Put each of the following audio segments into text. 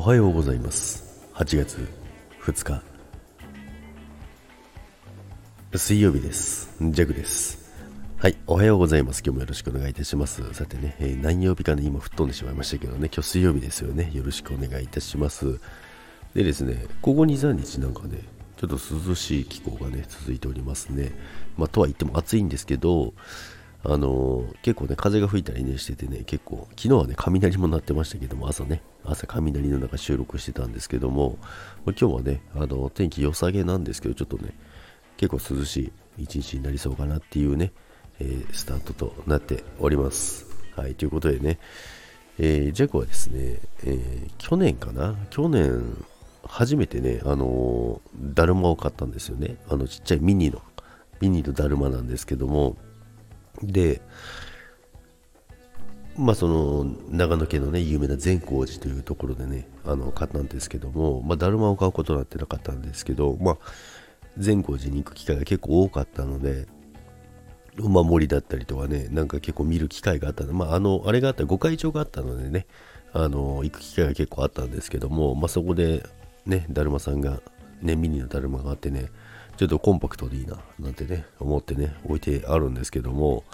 おはようございます。8月2日水曜日です。ジャグです。はいおはようございます。今日もよろしくお願いいたします。さてね、えー、何曜日かね今吹っ飛んでしまいましたけどね今日水曜日ですよね。よろしくお願いいたします。でですねここ23日なんかねちょっと涼しい気候がね続いておりますね。まあとは言っても暑いんですけどあのー、結構ね、風が吹いたりね、しててね、結構、昨日はね、雷も鳴ってましたけども、朝ね、朝雷の中収録してたんですけども、今日はね、あの、天気良さげなんですけど、ちょっとね、結構涼しい一日になりそうかなっていうね、えー、スタートとなっております。はい、ということでね、えー、ジャコはですね、えー、去年かな？去年、初めてね、あの、だるまを買ったんですよね。あの、ちっちゃいミニの、ミニのだるまなんですけども、で、まあ、その長野県のね有名な善光寺というところでねあの買ったんですけども、まあ、だるまを買うことになってなかったんですけど、まあ、善光寺に行く機会が結構多かったのでお守りだったりとかねなんか結構見る機会があったのまああのあれがあった御開帳があったのでねあの行く機会が結構あったんですけども、まあ、そこでねだるまさんがねミニのだるまがあってねちょっとコンパクトでいいななんてね思ってね置いてあるんですけども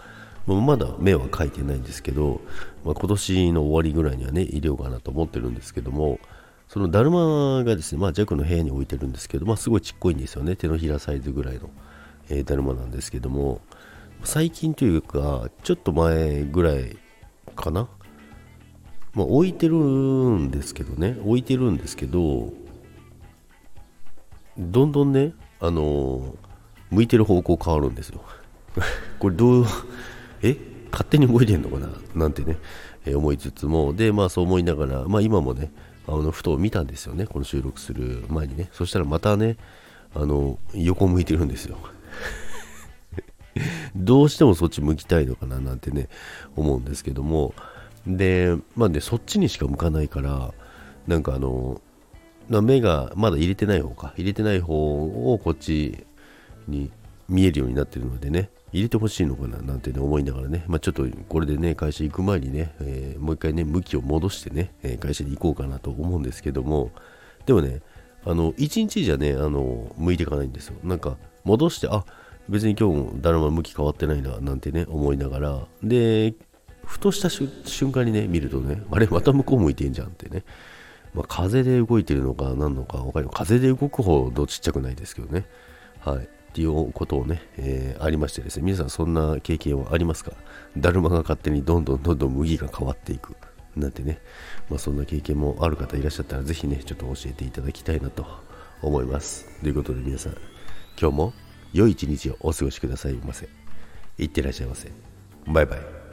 まだ目は描いてないんですけど、まあ、今年の終わりぐらいにはね入れようかなと思ってるんですけどもそのだるまがですね、まあ、弱の部屋に置いてるんですけど、まあ、すごいちっこいんですよね手のひらサイズぐらいの、えー、だるまなんですけども最近というかちょっと前ぐらいかな、まあ、置いてるんですけどね置いてるんですけどどんどんねあのー、向いてる方向変わるんですよ。これどうえ？勝手に動いてんのかな？なんてね、えー、思いつつも。でまあそう思いながら、まあ、今もねあのふと見たんですよね。この収録する前にね。そしたらまたねあの横向いてるんですよ。どうしてもそっち向きたいのかな？なんてね思うんですけども。でまあねそっちにしか向かないからなんかあの目がまだ入れてない方か。入れてない方をこっちに見えるようになってるのでね。入れてほしいのかななんて、ね、思いながらね、まあ、ちょっとこれでね会社行く前にね、えー、もう一回ね向きを戻してね、え会社に行こうかなと思うんですけども。でもねあの1日じゃねあの向いていかないんですよ。なんか戻してあ別に今日も誰も向き変わってないななんてね思いながら。でふとした瞬間にね見るとねあれまた向こう向いてんじゃんってね。まあ、風で動いてるのか何のか分かる風で動くほどちっちゃくないですけどね。はい。っていうことをね、えー、ありましてですね、皆さんそんな経験はありますか？だるまが勝手にどんどんどんどん麦が変わっていく。なんてね、まあ、そんな経験もある方いらっしゃったら、ぜひね、ちょっと教えていただきたいなと思います。ということで皆さん、今日も良い一日をお過ごしくださいませ。いってらっしゃいませ。バイバイ。